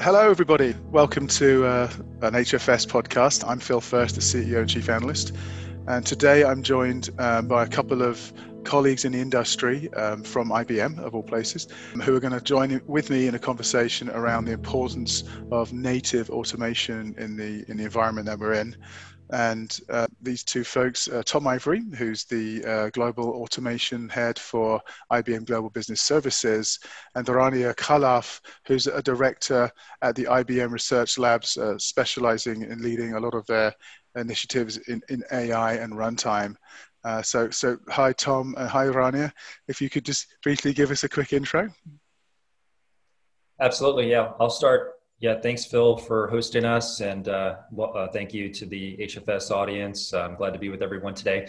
Hello, everybody. Welcome to uh, an HFS podcast. I'm Phil Fersht, the CEO and Chief Analyst. And today I'm joined um, by a couple of colleagues in the industry um, from IBM, of all places, who are going to join with me in a conversation around the importance of native automation in the, in the environment that we're in. And uh, these two folks, uh, Tom Ivory, who's the uh, global automation head for IBM Global Business Services, and Rania Khalaf, who's a director at the IBM Research Labs, uh, specializing in leading a lot of their initiatives in, in AI and runtime. Uh, so, so hi Tom, and hi Rania. If you could just briefly give us a quick intro. Absolutely, yeah. I'll start yeah, thanks, Phil, for hosting us. And uh, well, uh, thank you to the HFS audience. I'm glad to be with everyone today.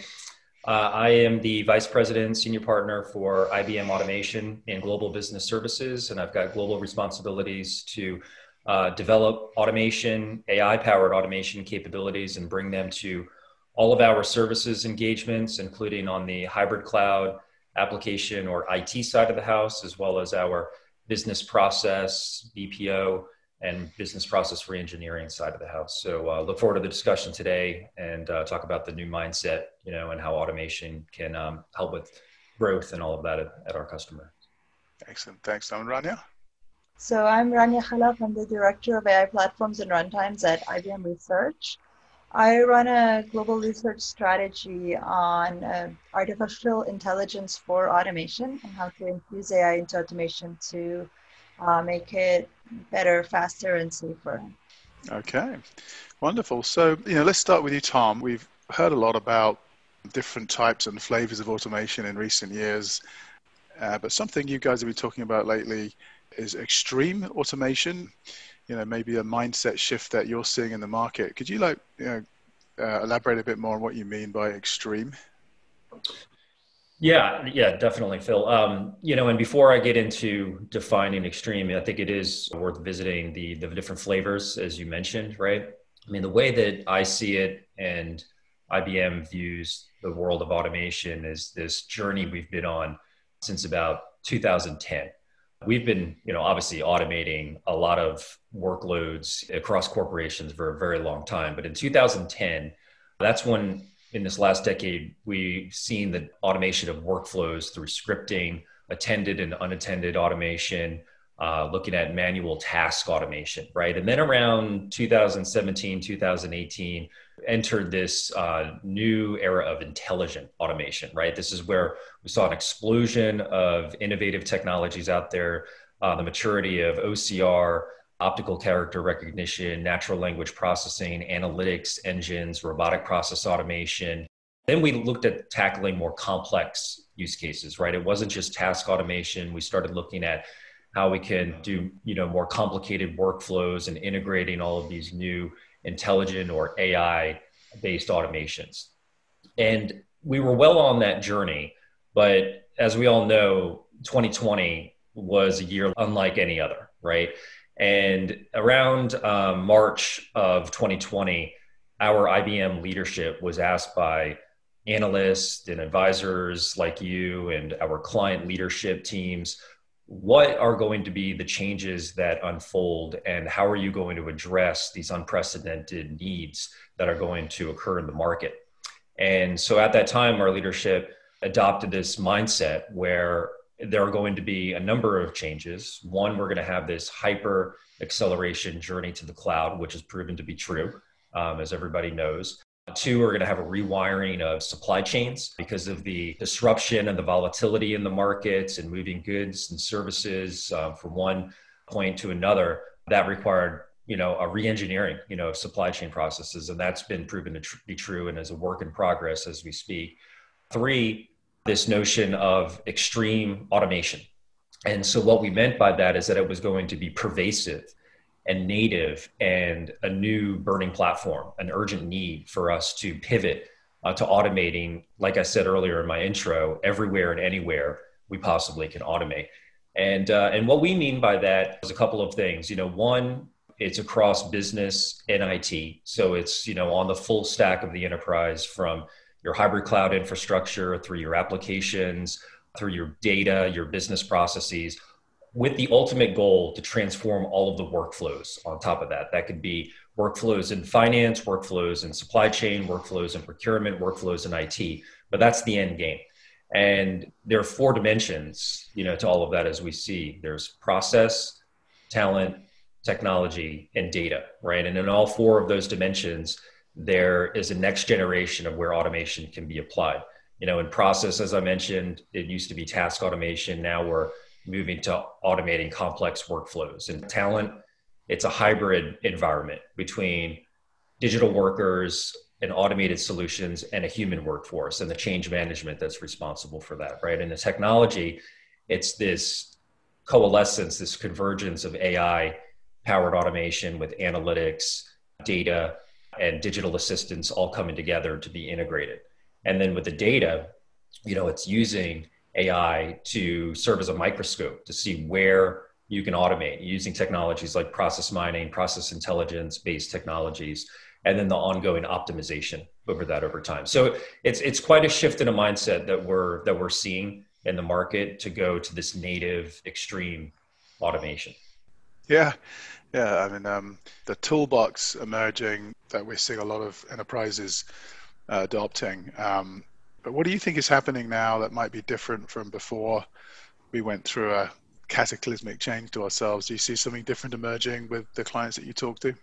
Uh, I am the Vice President, Senior Partner for IBM Automation and Global Business Services, and I've got global responsibilities to uh, develop automation, AI powered automation capabilities, and bring them to all of our services engagements, including on the hybrid cloud application or IT side of the house, as well as our business process, BPO, and business process reengineering side of the house. So uh, look forward to the discussion today and uh, talk about the new mindset, you know, and how automation can um, help with growth and all of that at, at our customer. Excellent. Thanks. Rania? So I'm Rania Khalaf. I'm the Director of AI Platforms and Runtimes at IBM Research. I run a global research strategy on uh, artificial intelligence for automation and how to infuse AI into automation to uh, make it better, faster, and safer. Okay, wonderful. So, you know, let's start with you, Tom. We've heard a lot about different types and flavors of automation in recent years, uh, but something you guys have been talking about lately is extreme automation. You know, maybe a mindset shift that you're seeing in the market. Could you like, you know, uh, elaborate a bit more on what you mean by extreme? Yeah, yeah, definitely, Phil. Um, you know, and before I get into defining extreme, I think it is worth visiting the the different flavors, as you mentioned, right? I mean, the way that I see it and IBM views the world of automation is this journey we've been on since about 2010. We've been, you know, obviously automating a lot of workloads across corporations for a very long time. But in 2010, that's when in this last decade, we've seen the automation of workflows through scripting, attended and unattended automation, uh, looking at manual task automation, right? And then around 2017, 2018, entered this uh, new era of intelligent automation, right? This is where we saw an explosion of innovative technologies out there, uh, the maturity of OCR, optical character recognition, natural language processing, analytics engines, robotic process automation. Then we looked at tackling more complex use cases, right? It wasn't just task automation. We started looking at how we can do, you know, more complicated workflows and integrating all of these new intelligent or AI based automations. And we were well on that journey, but as we all know, 2020 was a year unlike any other, right? And around um, March of 2020, our IBM leadership was asked by analysts and advisors like you and our client leadership teams what are going to be the changes that unfold and how are you going to address these unprecedented needs that are going to occur in the market and so at that time our leadership adopted this mindset where there are going to be a number of changes. One, we're going to have this hyper acceleration journey to the cloud, which has proven to be true, um, as everybody knows. Two, we're going to have a rewiring of supply chains because of the disruption and the volatility in the markets and moving goods and services uh, from one point to another. That required you know a reengineering you know of supply chain processes and that's been proven to tr- be true and is a work in progress as we speak three this notion of extreme automation. And so, what we meant by that is that it was going to be pervasive and native and a new burning platform, an urgent need for us to pivot uh, to automating, like I said earlier in my intro, everywhere and anywhere we possibly can automate. And, uh, and what we mean by that is a couple of things. You know, one, it's across business and IT. So it's, you know, on the full stack of the enterprise from your hybrid cloud infrastructure, through your applications, through your data, your business processes, with the ultimate goal to transform all of the workflows on top of that. That could be workflows in finance, workflows in supply chain, workflows in procurement, workflows in IT. But that's the end game. And there are four dimensions, you know, to all of that as we see. There's process, talent, technology, and data, right? And in all four of those dimensions, there is a next generation of where automation can be applied. You know, in process, as I mentioned, it used to be task automation. Now we're moving to automating complex workflows. And talent, it's a hybrid environment between digital workers and automated solutions and a human workforce and the change management that's responsible for that, right? And the technology, it's this coalescence, this convergence of AI powered automation with analytics, data, and digital assistants all coming together to be integrated. And then with the data, you know, it's using AI to serve as a microscope to see where you can automate using technologies like process mining, process intelligence based technologies, and then the ongoing optimization over that over time. So it's it's quite a shift in a mindset that we're that we're seeing in the market to go to this native extreme automation. Yeah, yeah. I mean, um, the toolbox emerging that we're seeing a lot of enterprises uh, adopting. Um, but what do you think is happening now that might be different from before we went through a cataclysmic change to ourselves? Do you see something different emerging with the clients that you talk to?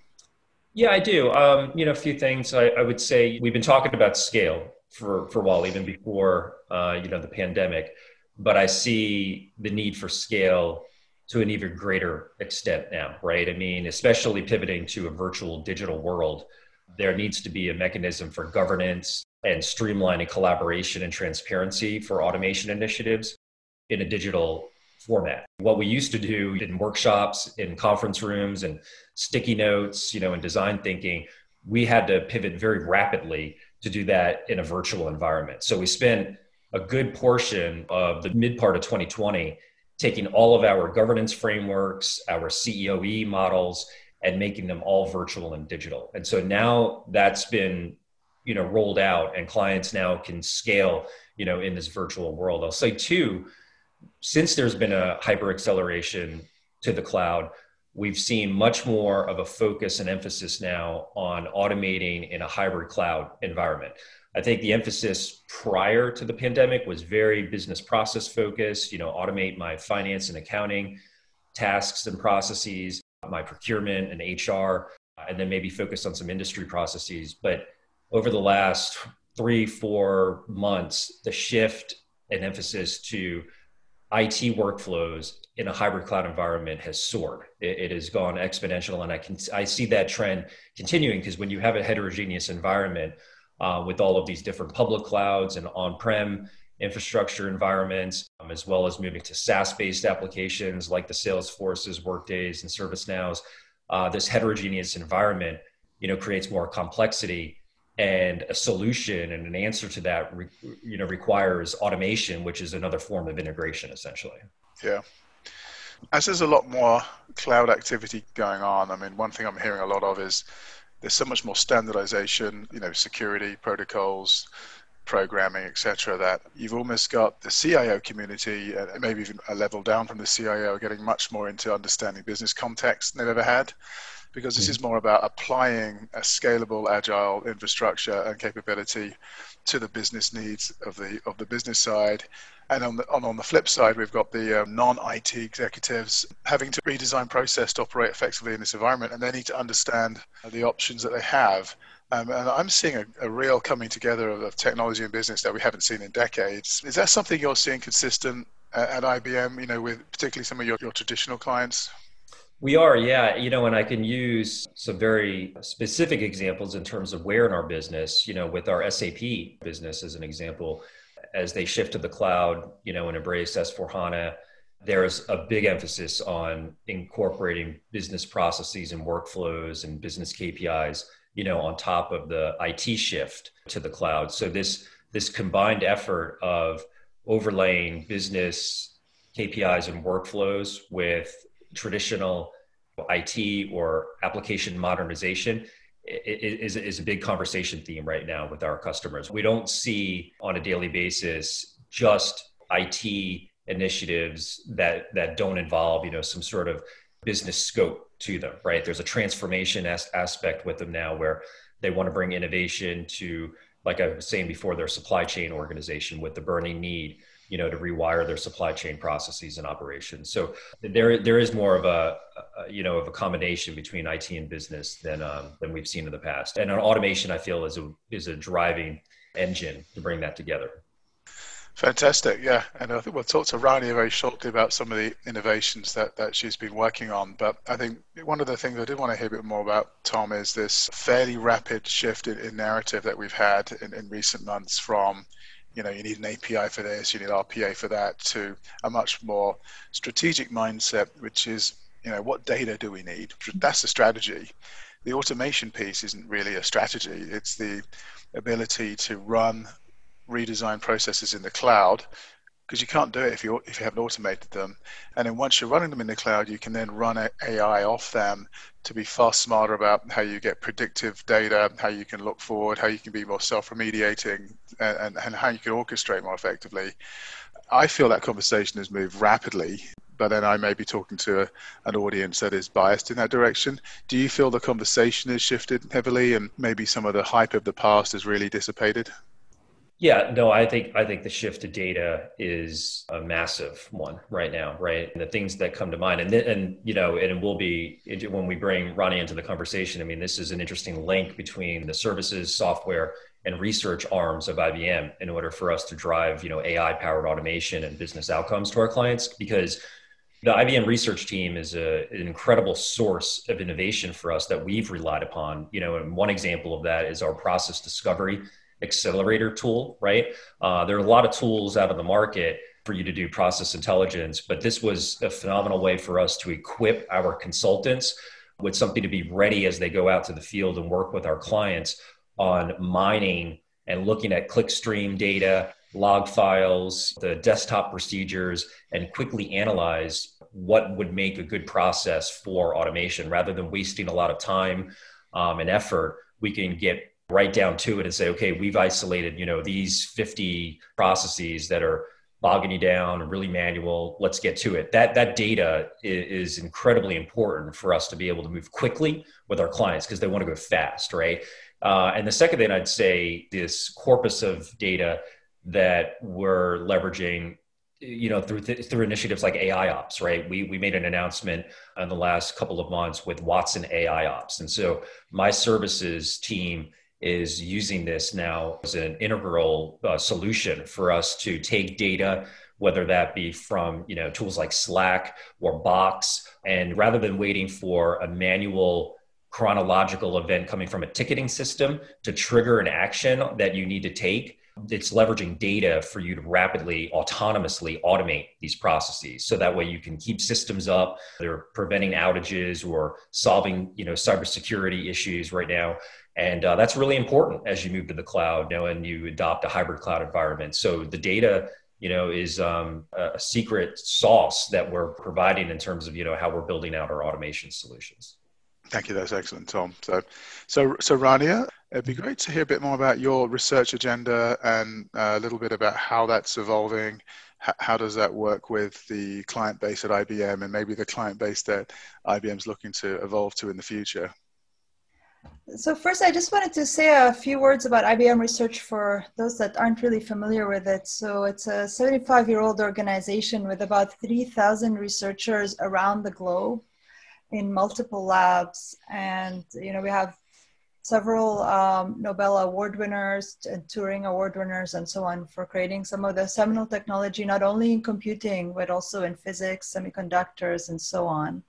Yeah, I do. Um, you know, a few things I, I, would say. We've been talking about scale for, for a while, even before, uh, you know, the pandemic. But I see the need for scale to an even greater extent now, right? I mean, especially pivoting to a virtual digital world, there needs to be a mechanism for governance and streamlining collaboration and transparency for automation initiatives in a digital format. What we used to do in workshops, in conference rooms, and sticky notes, you know, in design thinking, we had to pivot very rapidly to do that in a virtual environment. So we spent a good portion of the mid part of 2020 taking all of our governance frameworks, our COE models, and making them all virtual and digital. And so now that's been you know rolled out and clients now can scale you know in this virtual world. I'll say too since there's been a hyper acceleration to the cloud we've seen much more of a focus and emphasis now on automating in a hybrid cloud environment. I think the emphasis prior to the pandemic was very business process focused you know automate my finance and accounting tasks and processes my procurement and hr and then maybe focus on some industry processes. But over the last three, four months, the shift and emphasis to IT workflows in a hybrid cloud environment has soared. It, it, has gone exponential, and I can I see that trend continuing because when you have a heterogeneous environment uh, with all of these different public clouds and on-prem infrastructure environments, um, as well as moving to SaaS-based applications like the Salesforces, Workdays, and ServiceNows, uh, this heterogeneous environment, you know, creates more complexity and a solution and an answer to that you know requires automation which is another form of integration essentially. Yeah. As there's a lot more cloud activity going on i mean one thing i'm hearing a lot of is there's so much more standardization you know security protocols programming etc that you've almost got the cio community maybe even a level down from the cio getting much more into understanding business context than they've ever had because this is more about applying a scalable, agile infrastructure and capability to the business needs of the of the business side. And on the on, on the flip side, we've got the um, non-IT executives having to redesign process to operate effectively in this environment, and they need to understand the options that they have. Um, and I'm seeing a, a real coming together of, of, technology and business that we haven't seen in decades. Is that something you're seeing consistent at, at IBM? You know, with particularly some of your, your traditional clients. We are, yeah. You know, and I can use some very specific examples in terms of where in our business, you know, with our SAP business as an example, as they shift to the cloud, you know, and embrace S4 HANA, there's a big emphasis on incorporating business processes and workflows and business KPIs, you know, on top of the IT shift to the cloud. So this this combined effort of overlaying business KPIs and workflows with traditional IT or application modernization is, is a big conversation theme right now with our customers. We don't see on a daily basis just IT initiatives that that don't involve you know some sort of business scope to them right there's a transformation as- aspect with them now where they want to bring innovation to like i was saying before their supply chain organization with the burning need you know to rewire their supply chain processes and operations. So there there is more of a, a you know of a combination between IT and business than um, than we've seen in the past. And automation I feel is a is a driving engine to bring that together. Fantastic, yeah, and I think we'll talk to Rania very shortly about some of the innovations that, that she's been working on. But I think one of the things I did want to hear a bit more about, Tom, is this fairly rapid shift in, in narrative that we've had in, in recent months from you know, you need an API for this, you need RPA for that, to a much more strategic mindset, which is, you know, what data do we need? That's the strategy. The automation piece isn't really a strategy. It's the ability to run redesign processes in the cloud because you can't do it if you if you haven't automated them. And then once you're running them in the cloud, you can then run AI off them to be far smarter about how you get predictive data, how you can look forward, how you can be more self-remediating, and, and how you can orchestrate more effectively. I feel that conversation has moved rapidly, but then I may be talking to a, an audience that is biased in that direction. Do you feel the conversation has shifted heavily, and maybe some of the hype of the past has really dissipated? Yeah, no, I think I think the shift to data is a massive one right now, right? And the things that come to mind, and and you know, and it will be when we bring Rania into the conversation. I mean, this is an interesting link between the services, software, and research arms of IBM in order for us to drive, you know, AI powered automation and business outcomes to our clients because the IBM research team is a, an incredible source of innovation for us that we've relied upon. You know, and one example of that is our process discovery accelerator tool, right? Uh, there are a lot of tools out of the market for you to do process intelligence, but this was a phenomenal way for us to equip our consultants with something to be ready as they go out to the field and work with our clients on mining and looking at clickstream data, log files, the desktop procedures, and quickly analyze what would make a good process for automation rather than wasting a lot of time um, and effort. We can get right down to it and say, okay, we've isolated, you know, these 50 processes that are bogging you down really manual. Let's get to it. That that data is, is incredibly important for us to be able to move quickly with our clients because they want to go fast, right? Uh, and the second thing I'd say, this corpus of data that we're leveraging you know through th- through initiatives like AI Ops, right? We we made an announcement in the last couple of months with Watson AI Ops, and so my services team is using this now as an integral uh, solution for us to take data whether that be from you know tools like slack or box and rather than waiting for a manual chronological event coming from a ticketing system to trigger an action that you need to take it's leveraging data for you to rapidly autonomously automate these processes. So that way you can keep systems up they're preventing outages or solving you know cybersecurity issues right now and uh, that's really important as you move to the cloud you know, and you adopt a hybrid cloud environment so the data you know is um, a secret sauce that we're providing in terms of you know how we're building out our automation solutions Thank you. That's excellent, Tom. So, so, so Rania, it'd be great to hear a bit more about your research agenda and uh, a little bit about how that's evolving. How does that work with the client base at IBM and maybe the client base that IBM's looking to evolve to in the future? So first, I just wanted to say a few words about IBM Research for those that aren't really familiar with it. So it's a 75-year-old organization with about 3,000 researchers around the globe in multiple labs. And, you know, we have several um, Nobel Award winners and Turing Award winners and so on for creating some of the seminal technology, not only in computing, but also in physics, semiconductors, and so on.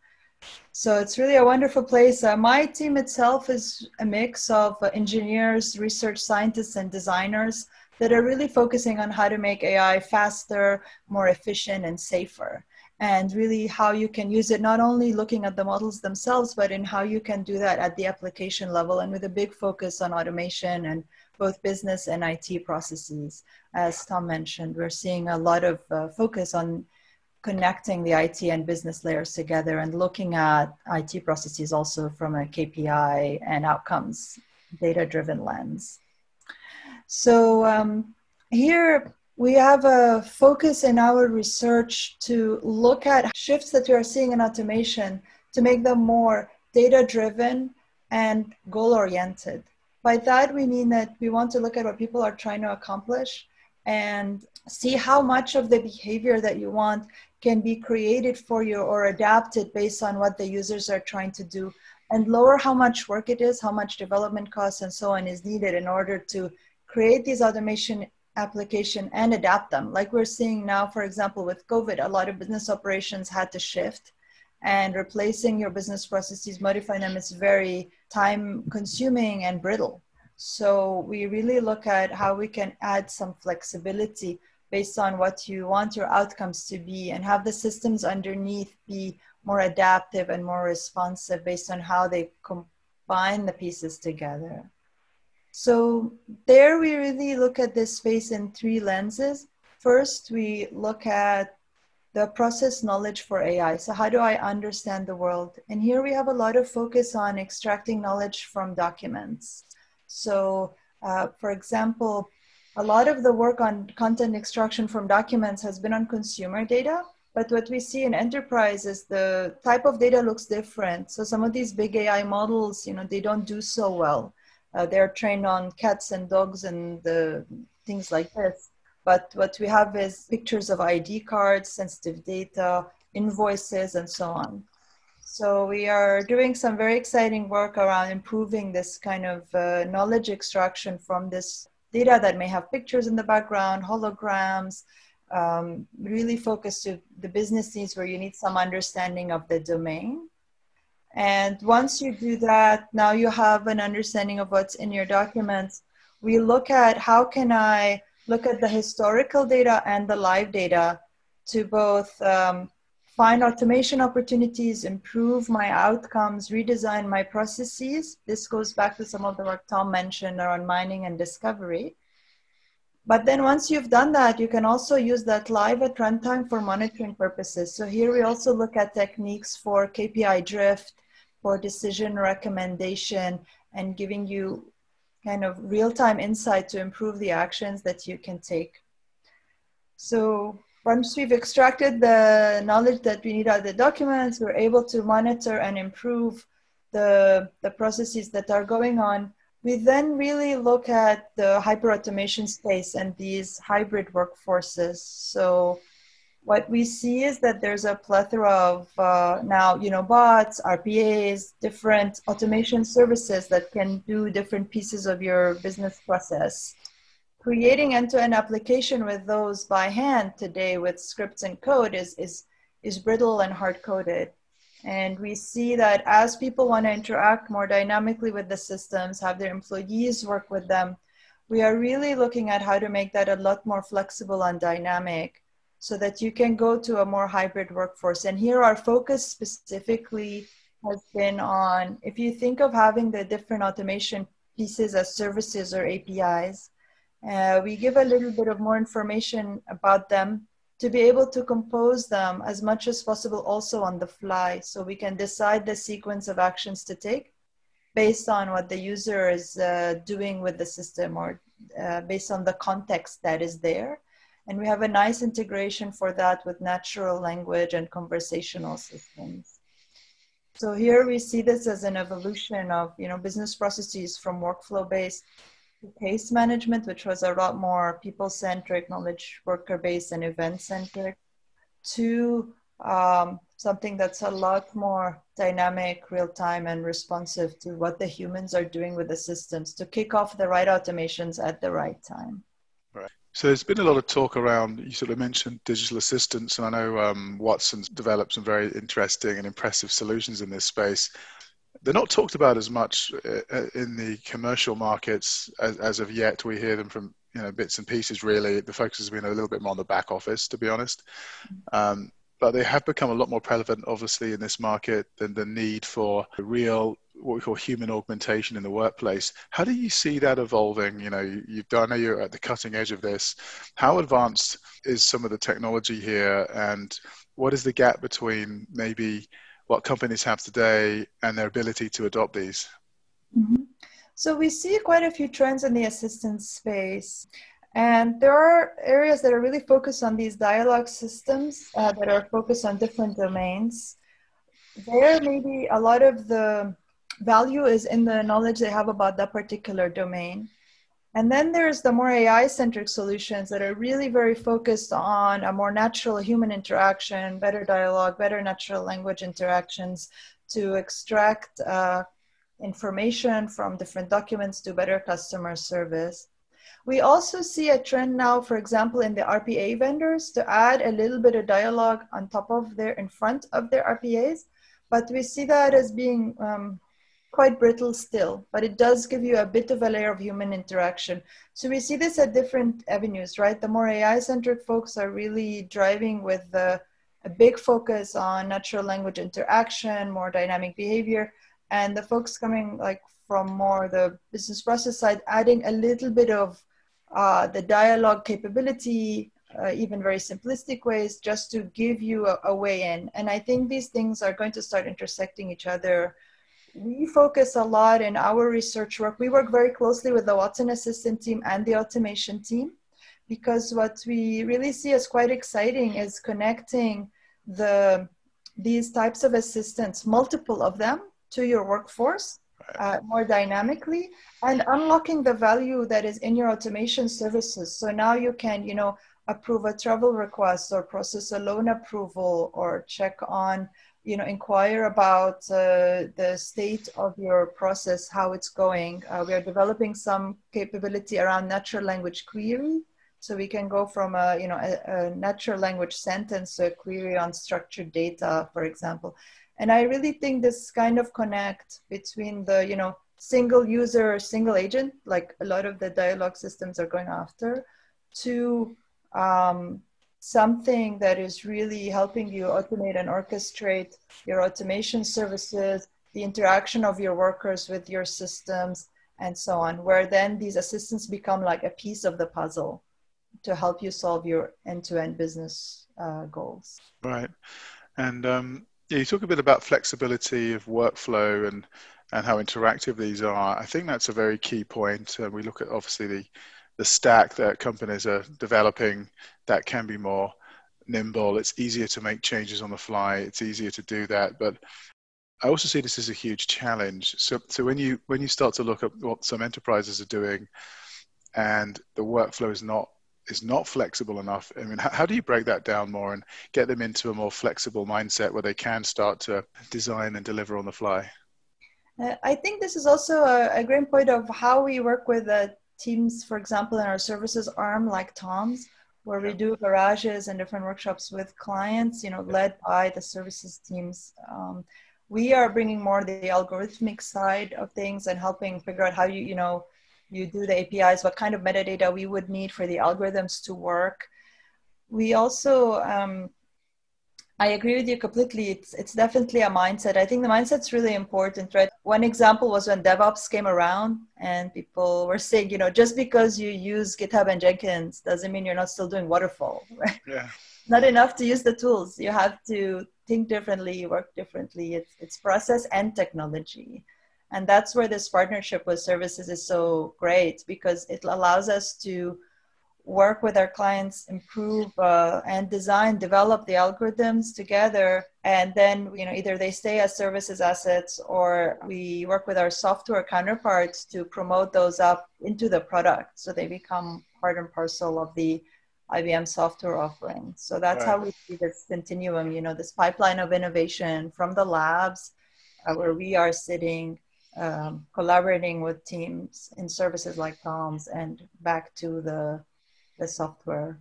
So it's really a wonderful place. Uh, my team itself is a mix of uh, engineers, research scientists, and designers that are really focusing on how to make AI faster, more efficient, and safer and really how you can use it not only looking at the models themselves but in how you can do that at the application level and with a big focus on automation and both business and IT processes as Tom mentioned we're seeing a lot of uh, focus on connecting the IT and business layers together and looking at IT processes also from a KPI and outcomes data driven lens so um, here we have a focus in our research to look at shifts that we are seeing in automation to make them more data driven and goal oriented. By that, we mean that we want to look at what people are trying to accomplish and see how much of the behavior that you want can be created for you or adapted based on what the users are trying to do and lower how much work it is, how much development costs and so on is needed in order to create these automation application and adapt them. Like we're seeing now, for example, with COVID, a lot of business operations had to shift and replacing your business processes, modifying them is very time consuming and brittle. So we really look at how we can add some flexibility based on what you want your outcomes to be and have the systems underneath be more adaptive and more responsive based on how they combine the pieces together. So there we really look at this space in three lenses. First, we look at the process knowledge for AI. So how do I understand the world? And here we have a lot of focus on extracting knowledge from documents. So uh, for example, a lot of the work on content extraction from documents has been on consumer data, but what we see in enterprise is the type of data looks different. So some of these big AI models, you know, they don't do so well. Uh, they're trained on cats and dogs and the things like this. But what we have is pictures of ID cards, sensitive data, invoices, and so on. So we are doing some very exciting work around improving this kind of uh, knowledge extraction from this data that may have pictures in the background, holograms, um, really focus to the business needs where you need some understanding of the domain. And once you do that, now you have an understanding of what's in your documents. We look at how can I look at the historical data and the live data to both um, find automation opportunities, improve my outcomes, redesign my processes. This goes back to some of the work Tom mentioned around mining and discovery. But then once you've done that, you can also use that live at runtime for monitoring purposes. So here we also look at techniques for KPI drift, for decision recommendation, and giving you kind of real-time insight to improve the actions that you can take. So once we've extracted the knowledge that we need out of the documents, we're able to monitor and improve the, the processes that are going on. We then really look at the hyperautomation space and these hybrid workforces. So what we see is that there's a plethora of uh, now, you know, bots, RPAs, different automation services that can do different pieces of your business process creating end-to-end application with those by hand today with scripts and code is is is brittle and hard coded and we see that as people want to interact more dynamically with the systems have their employees work with them we are really looking at how to make that a lot more flexible and dynamic so that you can go to a more hybrid workforce. And here our focus specifically has been on if you think of having the different automation pieces as services or apis uh, we give a little bit of more information about them to be able to compose them as much as possible also on the fly. So we can decide the sequence of actions to take based on what the user is uh, doing with the system or uh, based on the context that is there. And we have a nice integration for that with natural language and conversational systems. So here we see this as an evolution of you know business processes from workflow based case management, which was a lot more people centric, knowledge worker based, and event centric, to um, something that's a lot more dynamic, real time, and responsive to what the humans are doing with the systems to kick off the right automations at the right time. Right. So there's been a lot of talk around. You sort of mentioned digital assistants, and I know um, Watson's developed some very interesting and impressive solutions in this space they're not talked about as much uh, uh, in the commercial markets as, as of yet. We hear them from you know bits and pieces. Really, the focus has been a little bit more on the back office, to be honest. Um, but they have become a lot more prevalent, obviously, in this market than the need for real what we call human augmentation in the workplace. How do you see that evolving? You know, you, have done. I know you're at the cutting edge of this. How advanced is some of the technology here, and what is the gap between maybe what companies have today and their ability to adopt these? Mm-hmm. So we see quite a few trends in the assistance space. And there are areas that are really focused on these dialogue systems uh, that are focused on different domains. There, maybe a lot of the value is in the knowledge they have about that particular domain. And then there's the more AI centric solutions that are really very focused on a more natural human interaction, better dialogue, better natural language interactions to extract uh, information from different documents to better customer service. We also see a trend now, for example, in the RPA vendors to add a little bit of dialogue on top of their, in front of their RPAs. But we see that as being um, quite brittle still, but it does give you a bit of a layer of human interaction. So we see this at different avenues, right? The more AI centric folks are really driving with the, a big focus on natural language interaction, more dynamic behavior, and the folks coming like from more the business process side, adding a little bit of uh, the dialogue capability, uh, even very simplistic ways, just to give you a, a way in. And I think these things are going to start intersecting each other we focus a lot in our research work. We work very closely with the Watson Assistant team and the automation team because what we really see as quite exciting is connecting the these types of assistants, multiple of them, to your workforce uh, more dynamically and unlocking the value that is in your automation services. So now you can, you know, approve a travel request or process a loan approval or check on you know, inquire about uh, the state of your process, how it's going. Uh, we are developing some capability around natural language query. So we can go from a, you know, a, a natural language sentence a query on structured data, for example. And I really think this kind of connect between the, you know, single user, single agent, like a lot of the dialogue systems are going after, to um, something that is really helping you automate and orchestrate your automation services, the interaction of your workers with your systems, and so on, where then these assistants become like a piece of the puzzle to help you solve your end to end business uh, goals. Right. And um, you talk a bit about flexibility of workflow and, and how interactive these are. I think that's a very key point. Uh, we look at obviously the the stack that companies are developing that can be more nimble. It's easier to make changes on the fly. It's easier to do that. But I also see this as a huge challenge. So, so when you when you start to look at what some enterprises are doing, and the workflow is not is not flexible enough. I mean, how, do you break that down more and get them into a more flexible mindset where they can start to design and deliver on the fly? Uh, I think this is also a, a, great point of how we work with the teams, for example, in our services arm like Tom's, where we do garages and different workshops with clients, you know, led by the services teams. Um, we are bringing more the algorithmic side of things and helping figure out how you, you know, you do the APIs, what kind of metadata we would need for the algorithms to work. We also um, I agree with you completely. It's it's definitely a mindset. I think the mindset's really important, right? One example was when DevOps came around and people were saying, you know, just because you use GitHub and Jenkins doesn't mean you're not still doing waterfall, right? Yeah. Not enough to use the tools. You have to think differently, work differently. It's it's process and technology. And that's where this partnership with services is so great because it allows us to work with our clients, improve uh, and design, develop the algorithms together. And then, you know, either they stay as services assets or we work with our software counterparts to promote those up into the product. So they become part and parcel of the IBM software offering. So that's right. how we see this continuum, you know, this pipeline of innovation from the labs uh, where we are sitting um, collaborating with teams in services like Tom's and back to the the software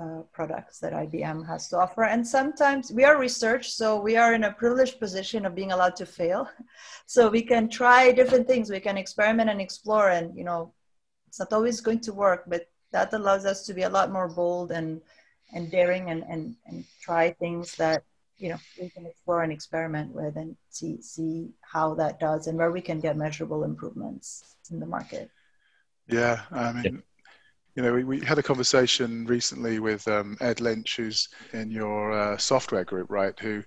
uh, products that IBM has to offer. And sometimes we are research, so we are in a privileged position of being allowed to fail. So we can try different things, we can experiment and explore, and you know, it's not always going to work, but that allows us to be a lot more bold and and daring and and, and try things that you know we can explore and experiment with and see see how that does and where we can get measurable improvements in the market. Yeah, I mean, you know, we, we had a conversation recently with um, Ed Lynch, who's in your uh, software group, right? Who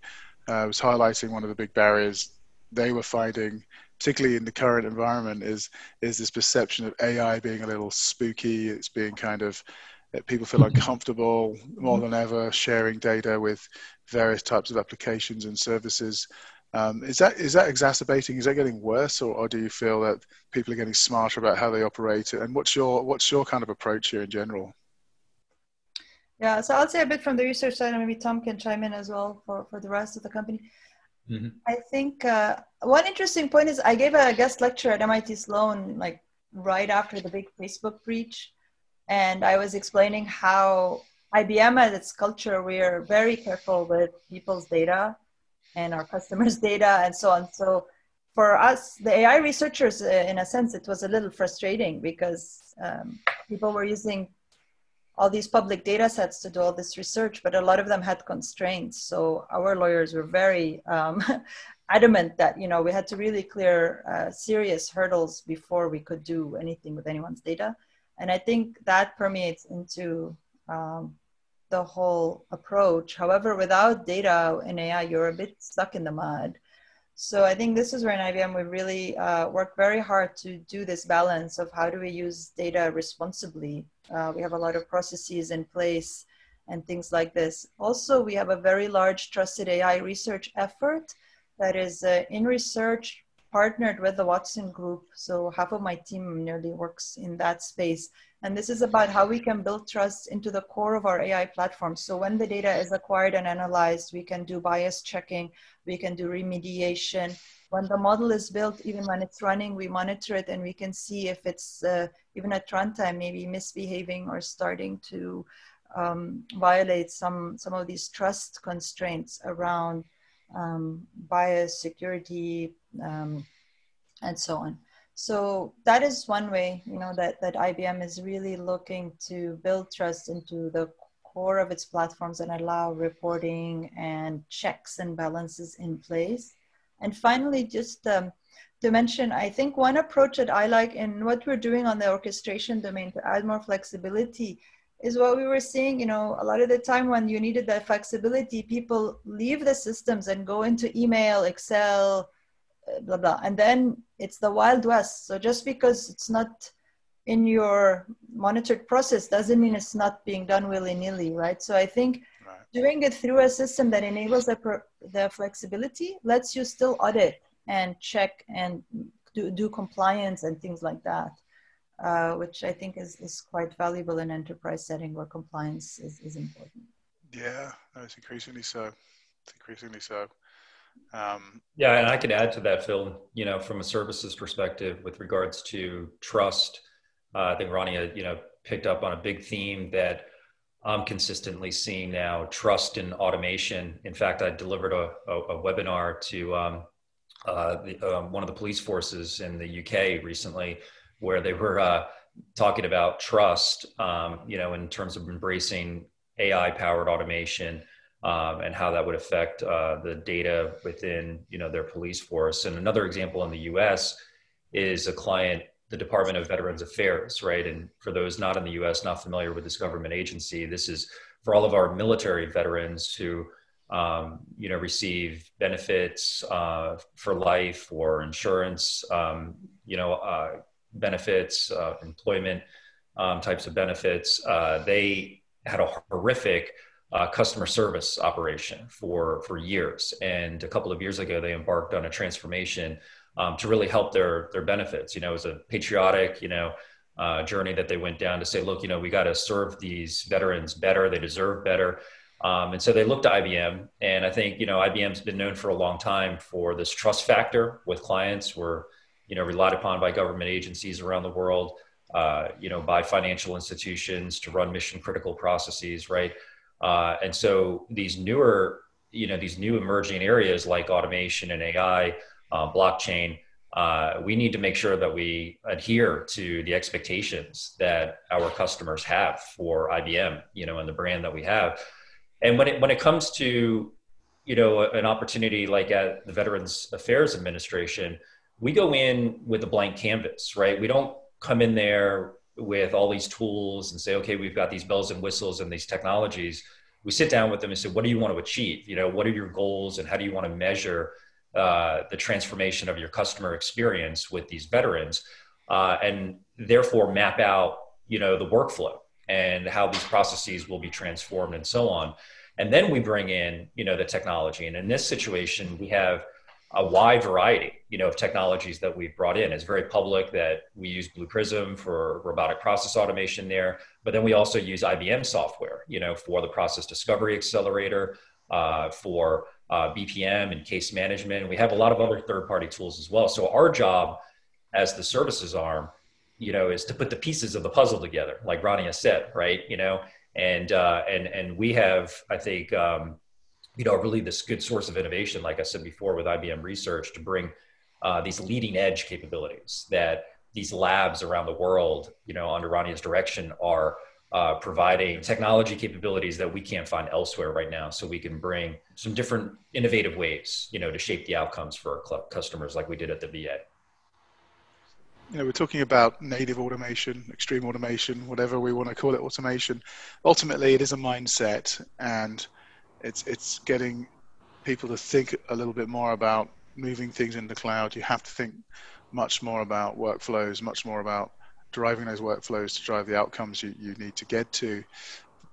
uh, was highlighting one of the big barriers they were finding particularly in the current environment, is is this perception of AI being a little spooky. It's being kind of people feel uncomfortable more than ever sharing data with various types of applications and services. Um, is that is that exacerbating? Is that getting worse, or, or do you feel that people are getting smarter about how they operate? And what's your what's your kind of approach here in general? Yeah, so I'll say a bit from the research side, and maybe Tom can chime in as well for, for the rest of the company. Mm-hmm. I think uh, one interesting point is I gave a guest lecture at MIT Sloan like right after the big Facebook breach, and I was explaining how IBM at its culture we are very careful with people's data and our customers' data and so on. So for us, the AI researchers, uh, in a sense, it was a little frustrating because um, people were using all these public data sets to do all this research, but a lot of them had constraints. So our lawyers were very um, adamant that you know we had to really clear uh, serious hurdles before we could do anything with anyone's data, and I think that permeates into um, the whole approach. However, without data in AI, you're a bit stuck in the mud. So I think this is where in IBM we really uh, work very hard to do this balance of how do we use data responsibly. Uh, we have a lot of processes in place and things like this. Also, we have a very large trusted AI research effort that is uh, in research partnered with the Watson Group. So half of my team nearly works in that space. And this is about how we can build trust into the core of our AI platform. So when the data is acquired and analyzed, we can do bias checking, we can do remediation. When the model is built, even when it's running, we monitor it and we can see if it's uh, even at runtime, maybe misbehaving or starting to um, violate some, some of these trust constraints around um, bias, security, um, and so on. So that is one way, you know, that, that IBM is really looking to build trust into the core of its platforms and allow reporting and checks and balances in place. And finally, just um, to mention, I think one approach that I like in what we're doing on the orchestration domain to add more flexibility is what we were seeing, you know, a lot of the time when you needed that flexibility, people leave the systems and go into email, Excel, blah blah and then it's the wild west. So just because it's not in your monitored process doesn't mean it's not being done willy-nilly right? So i think right. doing it through a system that enables the, the flexibility lets you still audit and check and do, do compliance and things like that uh, which i think is, is quite valuable in enterprise setting where compliance is, is important. Yeah that's increasingly so. It's increasingly so um, yeah, and I could add to that, Phil. You know, from a services perspective, with regards to trust, uh, I think Rania, you know, picked up on a big theme that I'm consistently seeing now: trust in automation. In fact, I delivered a, a, a webinar to um, uh, the, um, one of the police forces in the UK recently, where they were uh, talking about trust. Um, you know, in terms of embracing AI-powered automation um, and how that would affect uh, the data within you know their police force. And another example in the U.S. is a client, the Department of Veterans Affairs, right? And for those not in the U.S., not familiar with this government agency, this is for all of our military veterans who um, you know receive benefits uh, for life or insurance, um, you know uh, benefits, uh, employment um, types of benefits. Uh, they had a horrific uh, customer service operation for for years. And a couple of years ago, they embarked on a transformation um, to really help their their benefits. You know, it was a patriotic, you know, uh, journey that they went down to say, look, you know, we got to serve these veterans better. They deserve better. Um, and so they looked to IBM, and I think you know IBM's been known for a long time for this trust factor with clients. We're you know relied upon by government agencies around the world, uh, you know, by financial institutions to run mission critical processes, right? Uh, and so these newer, you know, these new emerging areas like automation and AI, uh, blockchain, uh, we need to make sure that we adhere to the expectations that our customers have for IBM, you know, and the brand that we have. And when it when it comes to, you know, an opportunity like at the Veterans Affairs Administration, we go in with a blank canvas, right? We don't come in there with all these tools and say, okay, we've got these bells and whistles and these technologies. We sit down with them and say, what do you want to achieve? You know, what are your goals and how do you want to measure uh, the transformation of your customer experience with these veterans, uh, and therefore map out, you know, the workflow and how these processes will be transformed and so on. And then we bring in, you know, the technology. And in this situation, we have a wide variety, you know, of technologies that we've brought in. It's very public that we use Blue Prism for robotic process automation there, but then we also use IBM software, you know, for the process discovery accelerator, uh, for uh, BPM and case management. We have a lot of other third-party tools as well. So our job as the services arm, you know, is to put the pieces of the puzzle together, like Rania has said, right? You know, and uh, and and we have, I think. Um, you know, really this good source of innovation, like I said before, with IBM Research to bring uh, these leading edge capabilities that these labs around the world, you know, under Rania's direction are uh, providing technology capabilities that we can't find elsewhere right now. So we can bring some different innovative ways, you know, to shape the outcomes for our customers like we did at the VA. You know, we're talking about native automation, extreme automation, whatever we want to call it, automation. Ultimately, it is a mindset and it's it's getting people to think a little bit more about moving things in the cloud. You have to think much more about workflows, much more about driving those workflows to drive the outcomes you, you need to get to.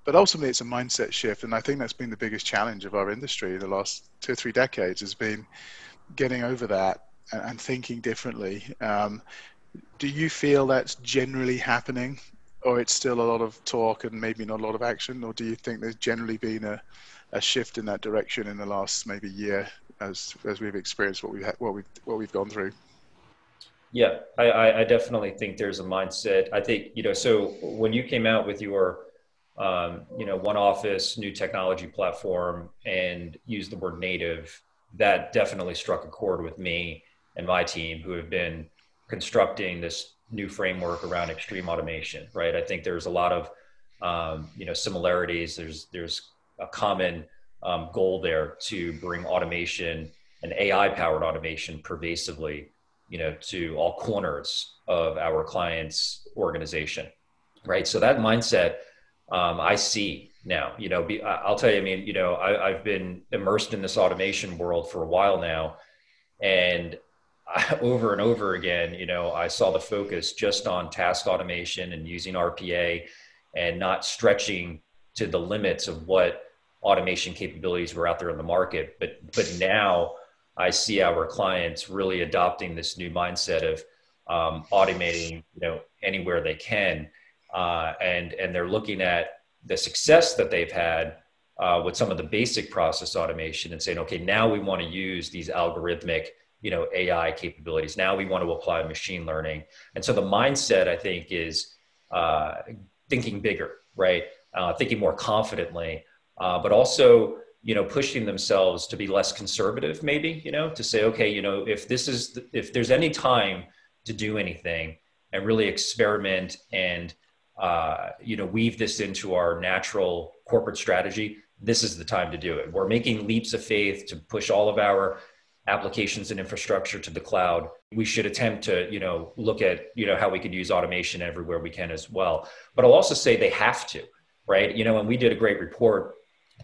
But ultimately, it's a mindset shift, and I think that's been the biggest challenge of our industry in the last two or three decades has been getting over that and, and thinking differently. Um, do you feel that's generally happening, or it's still a lot of talk and maybe not a lot of action, or do you think there's generally been a a shift in that direction in the last maybe year as as we've experienced what we've what we've what we've gone through. Yeah, I, I definitely think there's a mindset. I think you know. So when you came out with your um, you know one office new technology platform and used the word native, that definitely struck a chord with me and my team who have been constructing this new framework around extreme automation. Right. I think there's a lot of um, you know similarities. There's there's a common um, goal there to bring automation and AI powered automation pervasively, you know, to all corners of our clients' organization, right? So that mindset um, I see now. You know, be, I'll tell you. I mean, you know, I, I've been immersed in this automation world for a while now, and I, over and over again, you know, I saw the focus just on task automation and using RPA, and not stretching to the limits of what automation capabilities were out there in the market. But but now I see our clients really adopting this new mindset of um, automating, you know, anywhere they can, uh, and and they're looking at the success that they've had uh, with some of the basic process automation and saying, okay, now we want to use these algorithmic, you know, AI capabilities. Now we want to apply machine learning, and so the mindset I think is uh, thinking bigger, right? Uh, thinking more confidently uh, but also you know pushing themselves to be less conservative maybe you know to say okay you know if this is the, if there's any time to do anything and really experiment and uh, you know weave this into our natural corporate strategy this is the time to do it. We're making leaps of faith to push all of our applications and infrastructure to the cloud. We should attempt to you know look at you know how we could use automation everywhere we can as well. But i'll also say they have to right? You know and we did a great report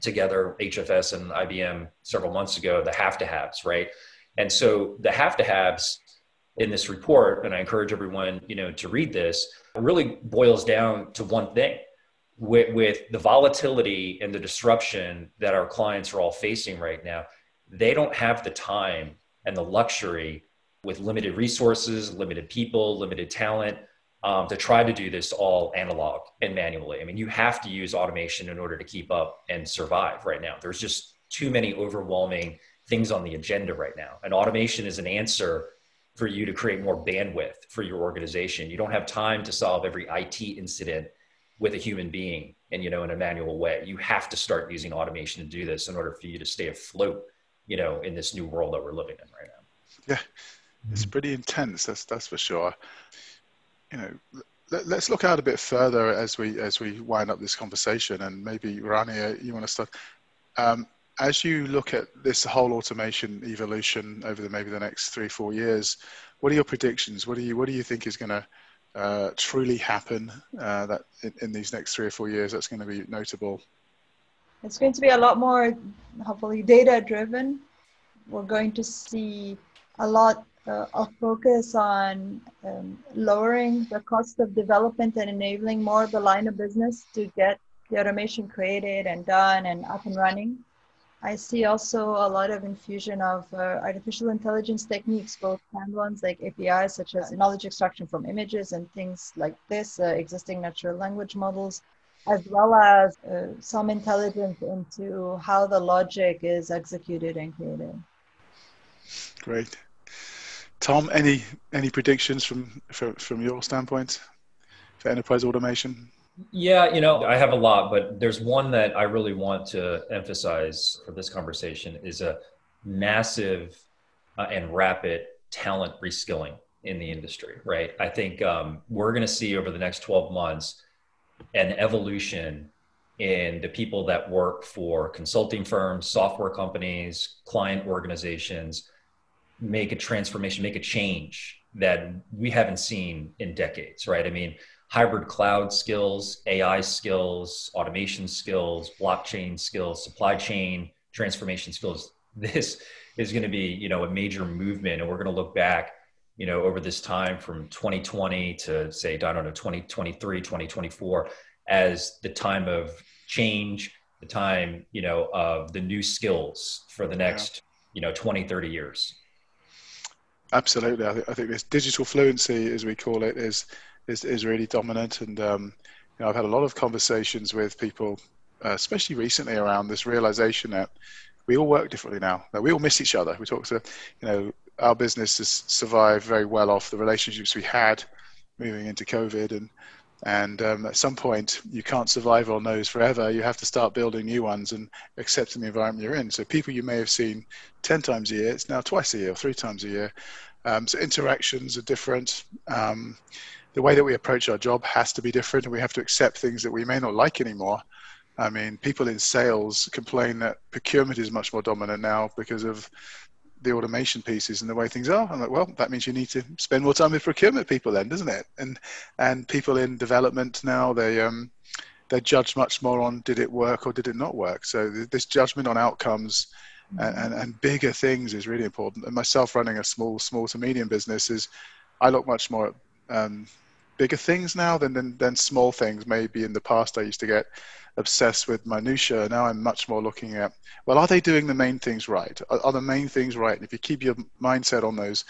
together HFS and IBM several months ago, the have to haves, right? And so the have to haves in this report, and I encourage everyone, you know, to read this, really boils down to one thing. With, with the volatility and the disruption that our clients are all facing right now, they don't have the time and the luxury with limited resources, limited people, limited talent um, to try to do this all analog and manually. I mean, you have to use automation in order to keep up and survive right now. There's just too many overwhelming things on the agenda right now. And automation is an answer for you to create more bandwidth for your organization. You don't have time to solve every IT incident with a human being and you know in a manual way. You have to start using automation to do this in order for you to stay afloat, you know, in this new world that we're living in right now. Yeah. It's pretty intense, that's that's for sure you know, let, us look out a bit further as we as we wind up this conversation, and maybe Rania, you want to start. Um, as you look at this whole automation evolution over the maybe the next three four years, what are your predictions? What do you what do you think is going to uh, truly happen uh, that in, in, these next three or four years that's going to be notable? It's going to be a lot more, hopefully, data driven we're going to see a lot uh, of focus on um, lowering the cost of development and enabling more of the line of business to get the automation created and done and up and running. I see also a lot of infusion of uh, artificial intelligence techniques, both canned ones like APIs, such as knowledge extraction from images and things like this, uh, existing natural language models, as well as uh, some intelligence into how the logic is executed and created. Great. Tom, any any predictions from from, from your standpoint for enterprise automation? Yeah, you know, I have a lot, but there's one that I really want to emphasize for this conversation is a massive uh, and rapid talent reskilling in the industry, right? I think um, we're going to see over the next 12 months an evolution in the people that work for consulting firms, software companies, client organizations, make a transformation, make a change that we haven't seen in decades, right? I mean, hybrid cloud skills, AI skills, automation skills, blockchain skills, supply chain transformation skills. This is going to be, you know, a major movement, and we're going to look back, you know, over this time from 2020 to say, I don't know, 2023, 2024, as the time of change, the time, you know, of the new skills for the next, yeah. you know, 20, 30 years. Absolutely, I, th- I think this digital fluency, as we call it, is is, is really dominant. And um, you know, I've had a lot of conversations with people, uh, especially recently, around this realization that we all work differently now. That we all miss each other. We talk to, you know, our business has survived very well off the relationships we had moving into COVID, and and um, at some point you can't survive on those forever. You have to start building new ones and accepting the environment you're in. So people you may have seen ten times a year, it's now twice a year or three times a year. Um, so interactions are different. Um, the way that we approach our job has to be different and we have to accept things that we may not like anymore. I mean, people in sales complain that procurement is much more dominant now because of the automation pieces and the way things are. I'm like, well, that means you need to spend more time with procurement people then, doesn't it? And and people in development now they um they judge much more on did it work or did it not work. So this judgment on outcomes and, and, and bigger things is really important. And myself running a small small to medium business is I look much more at um, bigger things now than, than than small things. Maybe in the past I used to get obsessed with minutia. Now I'm much more looking at well, are they doing the main things right? Are, are the main things right? And if you keep your mindset on those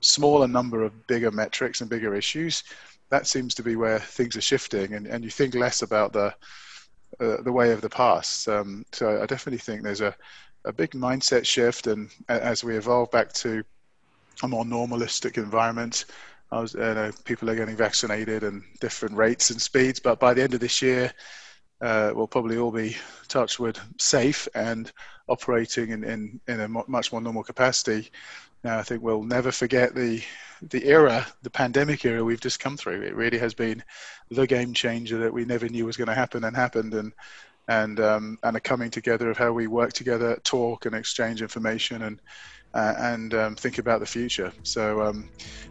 smaller number of bigger metrics and bigger issues, that seems to be where things are shifting, and, and you think less about the uh, the way of the past. Um, so I definitely think there's a a big mindset shift, and as we evolve back to a more normalistic environment, was, people are getting vaccinated and different rates and speeds. But by the end of this year, uh, we'll probably all be touchwood safe and operating in, in, in a much more normal capacity. Now, I think we'll never forget the the era, the pandemic era we've just come through. It really has been the game changer that we never knew was going to happen and happened, and and um, and a coming together of how we work together, talk and exchange information, and uh, and um, think about the future. So um,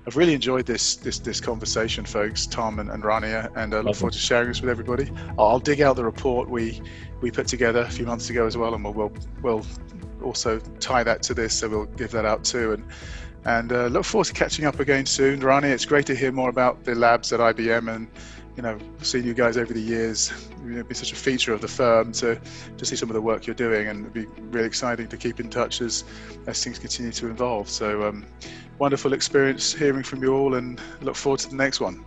I've really enjoyed this this this conversation, folks, Tom and, and Rania, and I look forward to sharing this with everybody. I'll, I'll, dig out the report we we put together a few months ago as well, and we'll we'll, we'll also tie that to this, so we'll give that out too. And and uh, look forward to catching up again soon, Rania. It's great to hear more about the labs at IBM and you know, seeing you guys over the years, you know, be such a feature of the firm to to see some of the work you're doing, and it'd be really exciting to keep in touch as as things continue to evolve. So, um, wonderful experience hearing from you all, and look forward to the next one.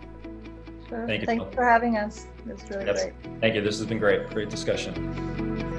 Sure. Thank you. Thanks for having us. It was really yes. great. Thank you. This has been great. Great discussion.